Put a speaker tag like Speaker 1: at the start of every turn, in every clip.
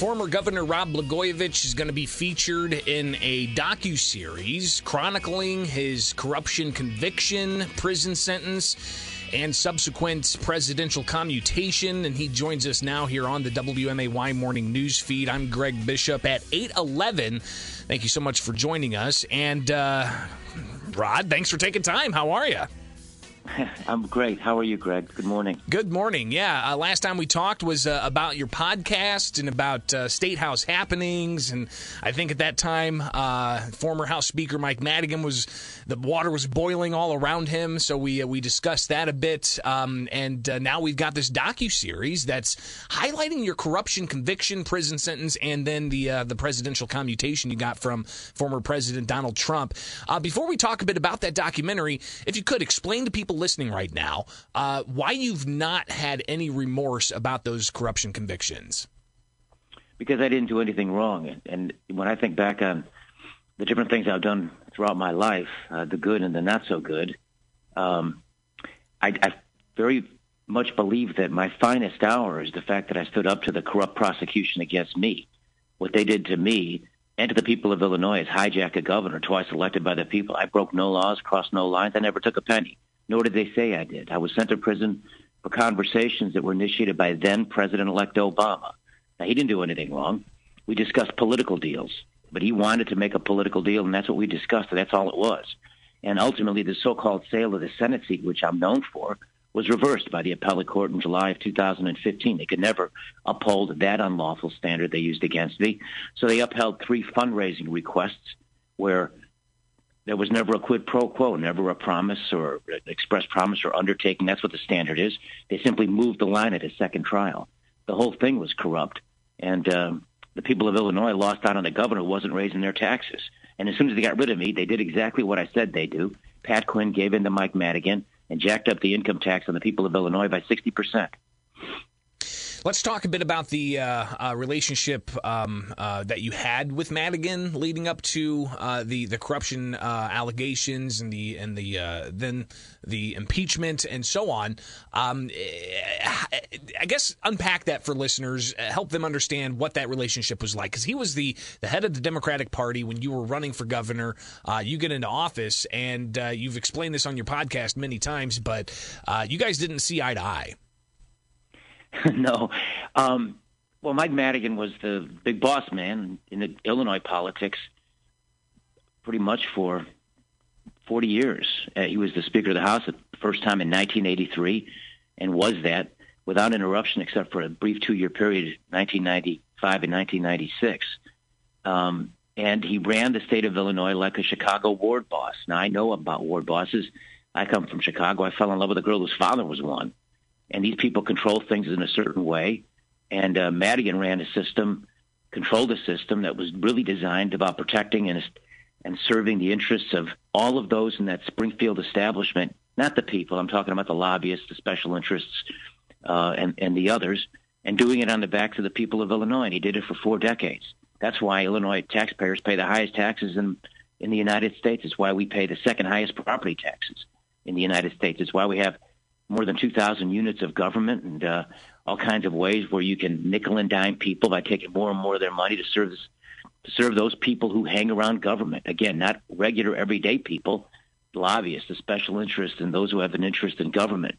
Speaker 1: former Governor Rod Blagojevich is going to be featured in a docu series chronicling his corruption conviction, prison sentence, and subsequent presidential commutation. And he joins us now here on the WMAY morning news feed. I'm Greg Bishop at 811. Thank you so much for joining us. And uh, Rod, thanks for taking time. How are you?
Speaker 2: I'm great. How are you, Greg? Good morning.
Speaker 1: Good morning. Yeah, uh, last time we talked was uh, about your podcast and about uh, state house happenings, and I think at that time, uh, former House Speaker Mike Madigan was the water was boiling all around him. So we uh, we discussed that a bit, um, and uh, now we've got this docu series that's highlighting your corruption conviction, prison sentence, and then the the presidential commutation you got from former President Donald Trump. before we talk a bit about that documentary, if you could explain to people listening right now uh, why you've not had any remorse about those corruption convictions.
Speaker 2: Because I didn't do anything wrong. And when I think back on the different things I've done throughout my life, uh, the good and the not so good, um, I, I very much believe that my finest hour is the fact that I stood up to the corrupt prosecution against me. What they did to me and to the people of Illinois is hijack a governor twice elected by the people. I broke no laws, crossed no lines. I never took a penny nor did they say I did. I was sent to prison for conversations that were initiated by then President-elect Obama. Now, he didn't do anything wrong. We discussed political deals, but he wanted to make a political deal, and that's what we discussed, and that's all it was. And ultimately, the so-called sale of the Senate seat, which I'm known for, was reversed by the appellate court in July of 2015. They could never uphold that unlawful standard they used against me. So they upheld three fundraising requests where there was never a quid pro quo, never a promise or express promise or undertaking. That's what the standard is. They simply moved the line at a second trial. The whole thing was corrupt, and um, the people of Illinois lost out on a governor who wasn't raising their taxes. And as soon as they got rid of me, they did exactly what I said they do. Pat Quinn gave in to Mike Madigan and jacked up the income tax on the people of Illinois by 60 percent.
Speaker 1: Let's talk a bit about the uh, uh, relationship um, uh, that you had with Madigan leading up to uh, the the corruption uh, allegations and the and the uh, then the impeachment and so on. Um, I guess unpack that for listeners, help them understand what that relationship was like because he was the the head of the Democratic Party when you were running for governor. you get into office, and you've explained this on your podcast many times, but you guys didn't see eye to eye.
Speaker 2: no. Um, well, Mike Madigan was the big boss man in the Illinois politics pretty much for 40 years. Uh, he was the Speaker of the House the first time in 1983 and was that without interruption except for a brief two-year period, 1995 and 1996. Um, and he ran the state of Illinois like a Chicago ward boss. Now, I know about ward bosses. I come from Chicago. I fell in love with a girl whose father was one and these people control things in a certain way. And uh, Madigan ran a system, controlled a system that was really designed about protecting and and serving the interests of all of those in that Springfield establishment, not the people. I'm talking about the lobbyists, the special interests, uh, and and the others, and doing it on the backs of the people of Illinois. And he did it for four decades. That's why Illinois taxpayers pay the highest taxes in in the United States. It's why we pay the second highest property taxes in the United States. It's why we have more than 2,000 units of government and uh, all kinds of ways where you can nickel and dime people by taking more and more of their money to serve to serve those people who hang around government. Again, not regular everyday people, lobbyists, the special interests, and those who have an interest in government.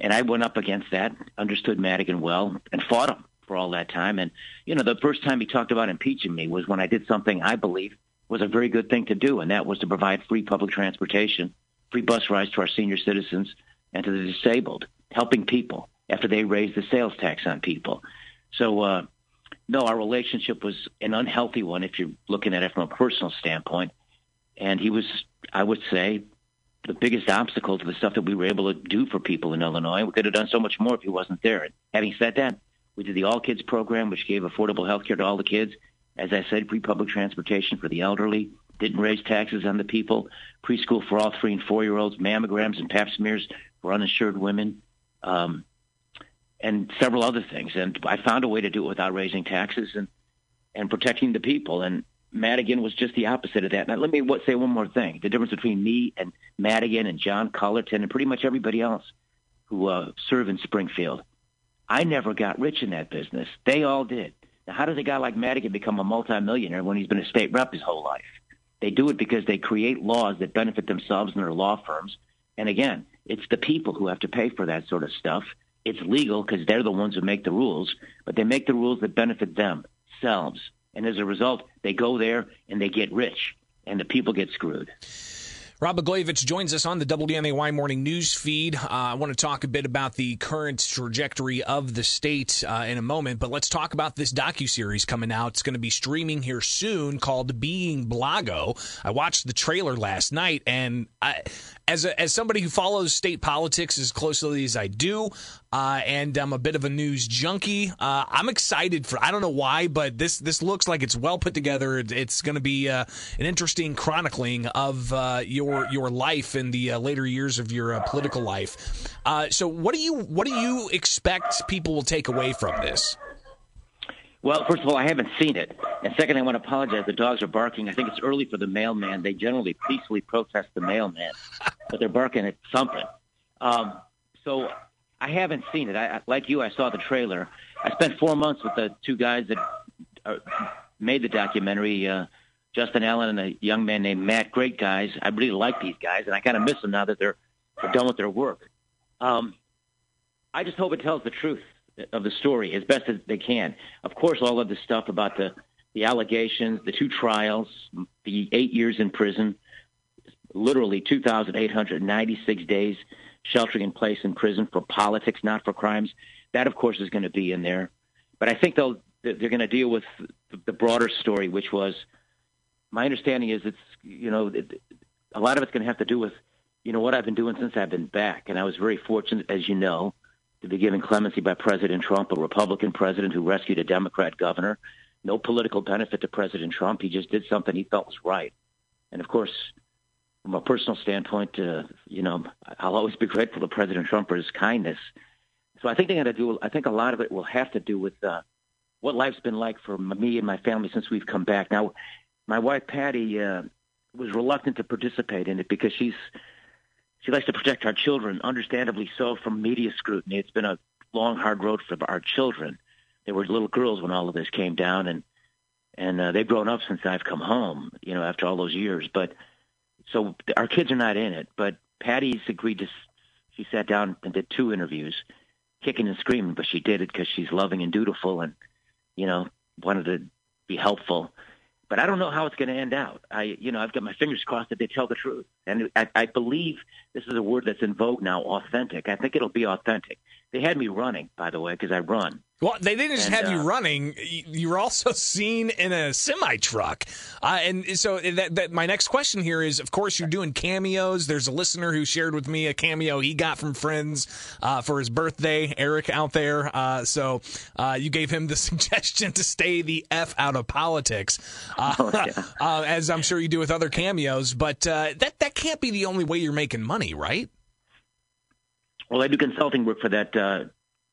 Speaker 2: And I went up against that, understood Madigan well, and fought him for all that time. And you know, the first time he talked about impeaching me was when I did something I believe was a very good thing to do, and that was to provide free public transportation, free bus rides to our senior citizens and to the disabled, helping people after they raised the sales tax on people. So, uh, no, our relationship was an unhealthy one if you're looking at it from a personal standpoint. And he was, I would say, the biggest obstacle to the stuff that we were able to do for people in Illinois. We could have done so much more if he wasn't there. And having said that, we did the All Kids program, which gave affordable health care to all the kids. As I said, free public transportation for the elderly, didn't raise taxes on the people, preschool for all three and four year olds, mammograms and pap smears for uninsured women, um, and several other things. And I found a way to do it without raising taxes and and protecting the people. And Madigan was just the opposite of that. Now, let me say one more thing: the difference between me and Madigan and John Cullerton and pretty much everybody else who uh, serve in Springfield. I never got rich in that business. They all did. Now, how does a guy like Madigan become a multimillionaire when he's been a state rep his whole life? They do it because they create laws that benefit themselves and their law firms. And again, it's the people who have to pay for that sort of stuff. It's legal because they're the ones who make the rules, but they make the rules that benefit themselves. And as a result, they go there and they get rich, and the people get screwed.
Speaker 1: Rod Blagojevich joins us on the WMAY morning news feed. Uh, I want to talk a bit about the current trajectory of the state uh, in a moment, but let's talk about this docu series coming out. It's going to be streaming here soon, called Being Blago. I watched the trailer last night, and I, as a, as somebody who follows state politics as closely as I do, uh, and I'm a bit of a news junkie. Uh, I'm excited for. I don't know why, but this this looks like it's well put together. It's going to be uh, an interesting chronicling of uh, your your life in the uh, later years of your uh, political life. so, what do you what do you expect people will take away from this?
Speaker 2: Well, first of all, I haven't seen it. And second, I want to apologize. The dogs are barking. I think it's early for the mailman. They generally peacefully protest the mailman, but they're barking at something. Um, so I haven't seen it. I, like you, I saw the trailer. I spent four months with the two guys that uh, made the documentary, uh, Justin Allen and a young man named Matt. Great guys. I really like these guys, and I kind of miss them now that they're, they're done with their work. Um, I just hope it tells the truth of the story as best as they can. Of course, all of the stuff about the the allegations, the two trials, the eight years in prison, literally 2,896 days sheltering in place in prison for politics, not for crimes. That, of course, is going to be in there. But I think they'll they're going to deal with the broader story, which was my understanding is it's you know a lot of it's going to have to do with you know what I've been doing since I've been back, and I was very fortunate, as you know, to be given clemency by President Trump, a Republican president who rescued a Democrat governor. No political benefit to President Trump. He just did something he felt was right. And of course, from a personal standpoint, uh, you know, I'll always be grateful to President Trump for his kindness. So I think they're going to do. I think a lot of it will have to do with uh, what life's been like for me and my family since we've come back. Now, my wife Patty uh, was reluctant to participate in it because she's she likes to protect our children, understandably so, from media scrutiny. It's been a long, hard road for our children. They were little girls when all of this came down, and and uh, they've grown up since I've come home. You know, after all those years. But so our kids are not in it. But Patty's agreed to. She sat down and did two interviews, kicking and screaming, but she did it because she's loving and dutiful, and you know wanted to be helpful but I don't know how it's going to end out. I, you know, I've got my fingers crossed that they tell the truth, and I, I believe this is a word that's in vogue now. Authentic. I think it'll be authentic. They had me running, by the way, because I run.
Speaker 1: Well, they didn't just and, have you uh, running; you were also seen in a semi truck. Uh, and so, that, that, my next question here is: Of course, you're doing cameos. There's a listener who shared with me a cameo he got from Friends uh, for his birthday. Eric out there, uh, so uh, you gave him the suggestion to stay the f out of politics, uh, oh, yeah. as I'm sure you do with other cameos. But that that can't be the only way you're making money, right?
Speaker 2: Well, I do consulting work for that uh,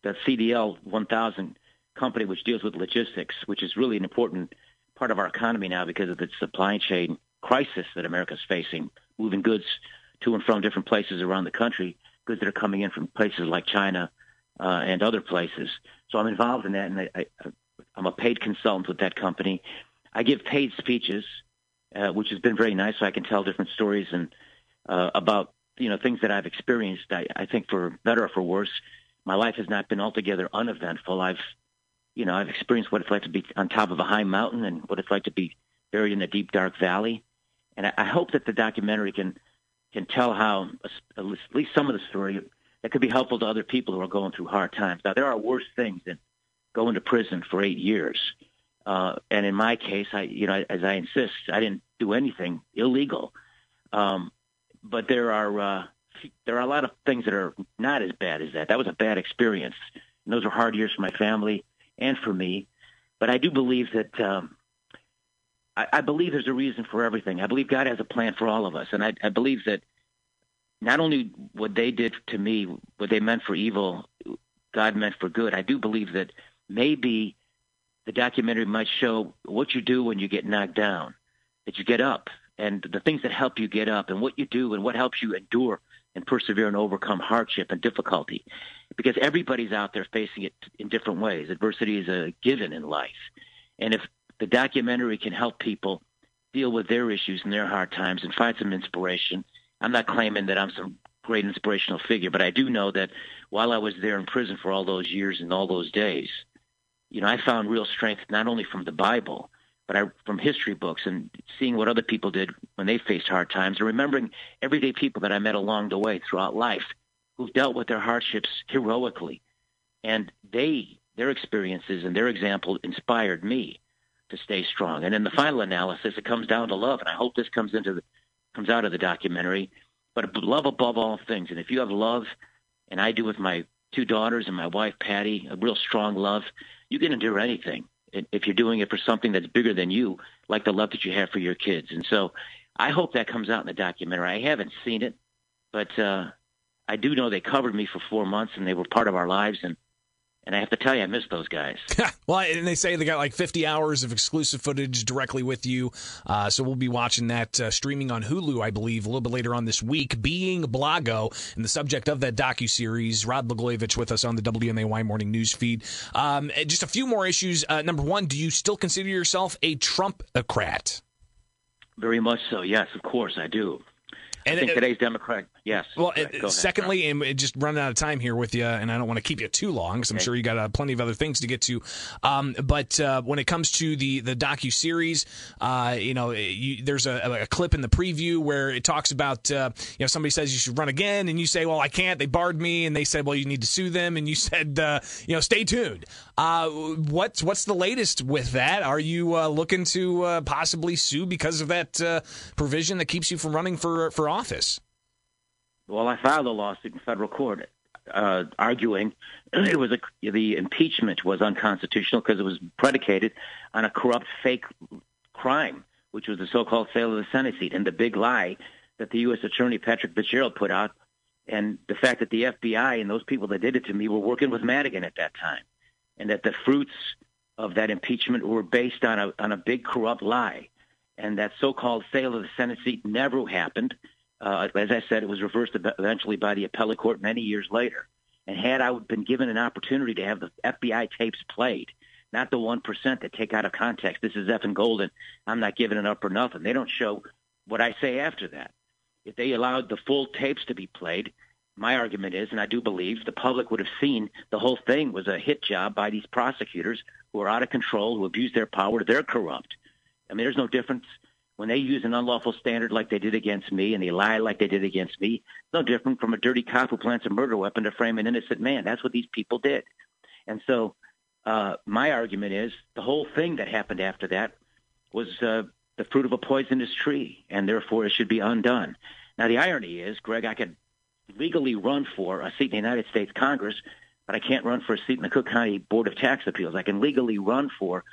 Speaker 2: that CDL 1000 company, which deals with logistics, which is really an important part of our economy now because of the supply chain crisis that America's facing, moving goods to and from different places around the country, goods that are coming in from places like China uh, and other places. So I'm involved in that, and I, I, I'm a paid consultant with that company. I give paid speeches, uh, which has been very nice, so I can tell different stories and uh, about you know things that I've experienced. I, I think for better or for worse, my life has not been altogether uneventful. I've you know I've experienced what it's like to be on top of a high mountain and what it's like to be buried in a deep dark valley. And I, I hope that the documentary can can tell how at least some of the story that could be helpful to other people who are going through hard times. Now there are worse things than going to prison for eight years. Uh, and in my case, I, you know, as I insist, I didn't do anything illegal. Um, but there are uh, there are a lot of things that are not as bad as that. That was a bad experience. And those are hard years for my family and for me. But I do believe that um, I, I believe there's a reason for everything. I believe God has a plan for all of us, and I, I believe that not only what they did to me, what they meant for evil, God meant for good. I do believe that maybe the documentary might show what you do when you get knocked down, that you get up, and the things that help you get up and what you do and what helps you endure and persevere and overcome hardship and difficulty. Because everybody's out there facing it in different ways. Adversity is a given in life. And if the documentary can help people deal with their issues and their hard times and find some inspiration, I'm not claiming that I'm some great inspirational figure, but I do know that while I was there in prison for all those years and all those days, you know, I found real strength not only from the Bible, but I, from history books and seeing what other people did when they faced hard times and remembering everyday people that I met along the way throughout life who've dealt with their hardships heroically. And they, their experiences and their example inspired me to stay strong. And in the final analysis, it comes down to love. And I hope this comes into the, comes out of the documentary, but love above all things. And if you have love, and I do with my two daughters and my wife, Patty, a real strong love, you can endure anything if you're doing it for something that's bigger than you, like the love that you have for your kids. And so I hope that comes out in the documentary. I haven't seen it, but uh, I do know they covered me for four months and they were part of our lives. And and I have to tell you, I miss those guys.
Speaker 1: well, and they say they got like 50 hours of exclusive footage directly with you. Uh, so we'll be watching that uh, streaming on Hulu, I believe, a little bit later on this week. Being Blago, and the subject of that docu series, Rod Blagojevich with us on the WMAY morning news feed. Um, just a few more issues. Uh, number one, do you still consider yourself a Trumpocrat?
Speaker 2: Very much so. Yes, of course I do. And I think it, today's Democrat, yes.
Speaker 1: Well, secondly, and just running out of time here with you, and I don't want to keep you too long because I'm okay. sure you got uh, plenty of other things to get to. Um, but uh, when it comes to the the docu series, uh, you know, you, there's a, a, clip in the preview where it talks about uh, you know somebody says you should run again, and you say, well, I can't. They barred me, and they said, well, you need to sue them, and you said, uh, you know, stay tuned. Uh, what's what's the latest with that? Are you looking to possibly sue because of that provision that keeps you from running for for office?
Speaker 2: Well, I filed a lawsuit in federal court uh, arguing it was a, the impeachment was unconstitutional because it was predicated on a corrupt, fake crime, which was the so-called sale of the Senate seat, and the big lie that the U.S. Attorney Patrick Fitzgerald put out, and the fact that the FBI and those people that did it to me were working with Madigan at that time, and that the fruits of that impeachment were based on a on a big corrupt lie, and that so-called sale of the Senate seat never happened uh, as I said, it was reversed eventually by the appellate court many years later. And had I been given an opportunity to have the FBI tapes played, not the one percent that take out of context, this is effing golden. I'm not giving it up for nothing. They don't show what I say after that. If they allowed the full tapes to be played, my argument is, and I do believe, the public would have seen the whole thing was a hit job by these prosecutors who are out of control, who abuse their power. They're corrupt. I mean, there's no difference when they use an unlawful standard like they did against me and they lie like they did against me, no different from a dirty cop who plants a murder weapon to frame an innocent man. That's what these people did. And so uh, my argument is the whole thing that happened after that was uh, the fruit of a poisonous tree, and therefore it should be undone. Now, the irony is, Greg, I could legally run for a seat in the United States Congress, but I can't run for a seat in the Cook County Board of Tax Appeals. I can legally run for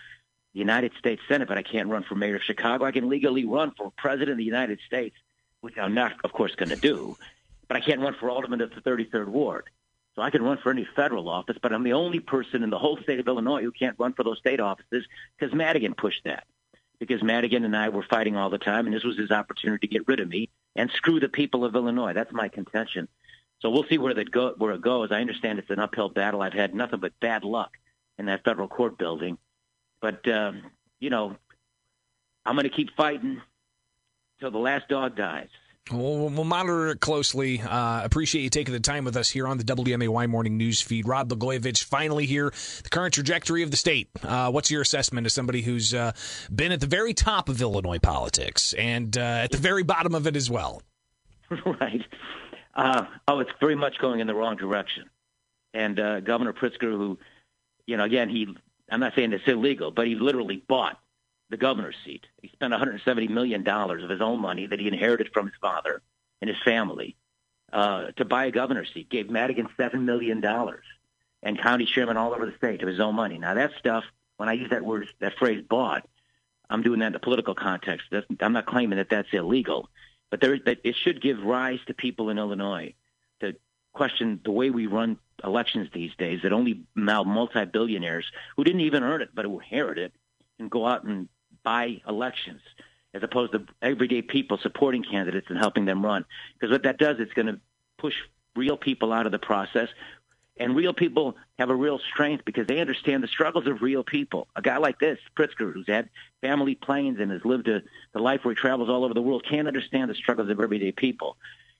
Speaker 2: the United States Senate, but I can't run for mayor of Chicago. I can legally run for president of the United States, which I'm not, of course, going to do. But I can't run for alderman of the 33rd Ward. So I can run for any federal office, but I'm the only person in the whole state of Illinois who can't run for those state offices because Madigan pushed that. Because Madigan and I were fighting all the time, and this was his opportunity to get rid of me and screw the people of Illinois. That's my contention. So we'll see where that go, where it goes. I understand it's an uphill battle. I've had nothing but bad luck in that federal court building. But um, you know, I'm going to keep fighting till the last dog dies.
Speaker 1: We'll, we'll monitor it closely. Uh, appreciate you taking the time with us here on the WMAY morning news feed. Rod Blagojevich, finally here, the current trajectory of the state. Uh, what's your assessment as somebody who's uh, been at the very top of Illinois politics and uh, at the very bottom of it as well?
Speaker 2: right. Uh, oh, it's very much going in the wrong direction. And uh, Governor Pritzker, who, you know, again, he I'm not saying it's illegal, but he literally bought the governor's seat. He spent 170 million dollars of his own money that he inherited from his father and his family uh, to buy a governor's seat. Gave Madigan seven million dollars and county chairman all over the state of his own money. Now that stuff, when I use that word, that phrase "bought," I'm doing that in the political context. That's, I'm not claiming that that's illegal, but there, that it should give rise to people in Illinois to question the way we run elections these days that only now multi-billionaires who didn't even earn it but who inherit it can go out and buy elections as opposed to everyday people supporting candidates and helping them run. Because what that does, it's going to push real people out of the process. And real people have a real strength because they understand the struggles of real people. A guy like this, Pritzker, who's had family planes and has lived a, the life where he travels all over the world, can't understand the struggles of everyday people.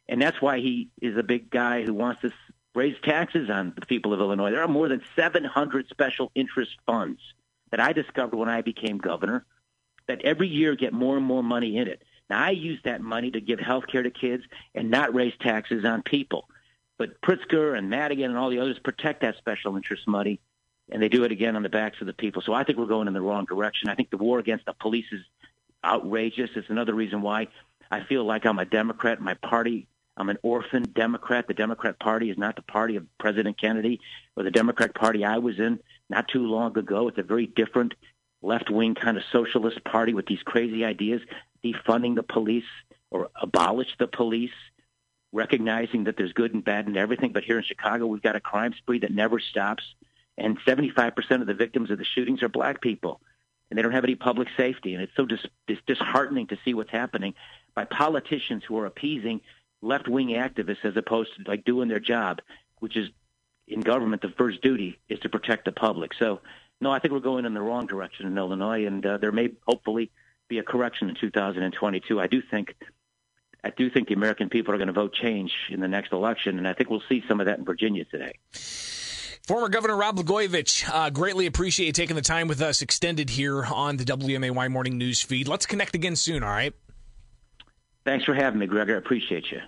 Speaker 2: And that's why he is a big guy who wants to raise taxes on the people of Illinois. There are more than 700 special interest funds that I discovered when I became governor that every year get more and more money in it. Now, I use that money to give health care to kids and not raise taxes on people. But Pritzker and Madigan and all the others protect that special interest money, and they do it again on the backs of the people. So I think we're going in the wrong direction. I think the war against the police is outrageous. It's another reason why I feel like I'm a Democrat. My party, I'm an orphan Democrat. The Democrat Party is not the party of President Kennedy or the Democrat Party I was in not too long ago. It's a very different left wing kind of socialist party with these crazy ideas, defunding the police or abolish the police, recognizing that there's good and bad in everything. But here in Chicago, we've got a crime spree that never stops. And 75% of the victims of the shootings are black people. And they don't have any public safety. And it's so dis- disheartening to see what's happening by politicians who are appeasing left wing activists as opposed to like doing their job, which is in government, the first duty is to protect the public. So no, I think we're going in the wrong direction in Illinois, and uh, there may hopefully be a correction in 2022. I do think, I do think the American people are going to vote change in the next election, and I think we'll see some of that in Virginia today.
Speaker 1: Former Governor Rod Blagojevich, uh, greatly appreciate you taking the time with us, extended here on the WMAY Morning News feed. Let's connect again soon, all right?
Speaker 2: Thanks for having me, Gregor. I appreciate you.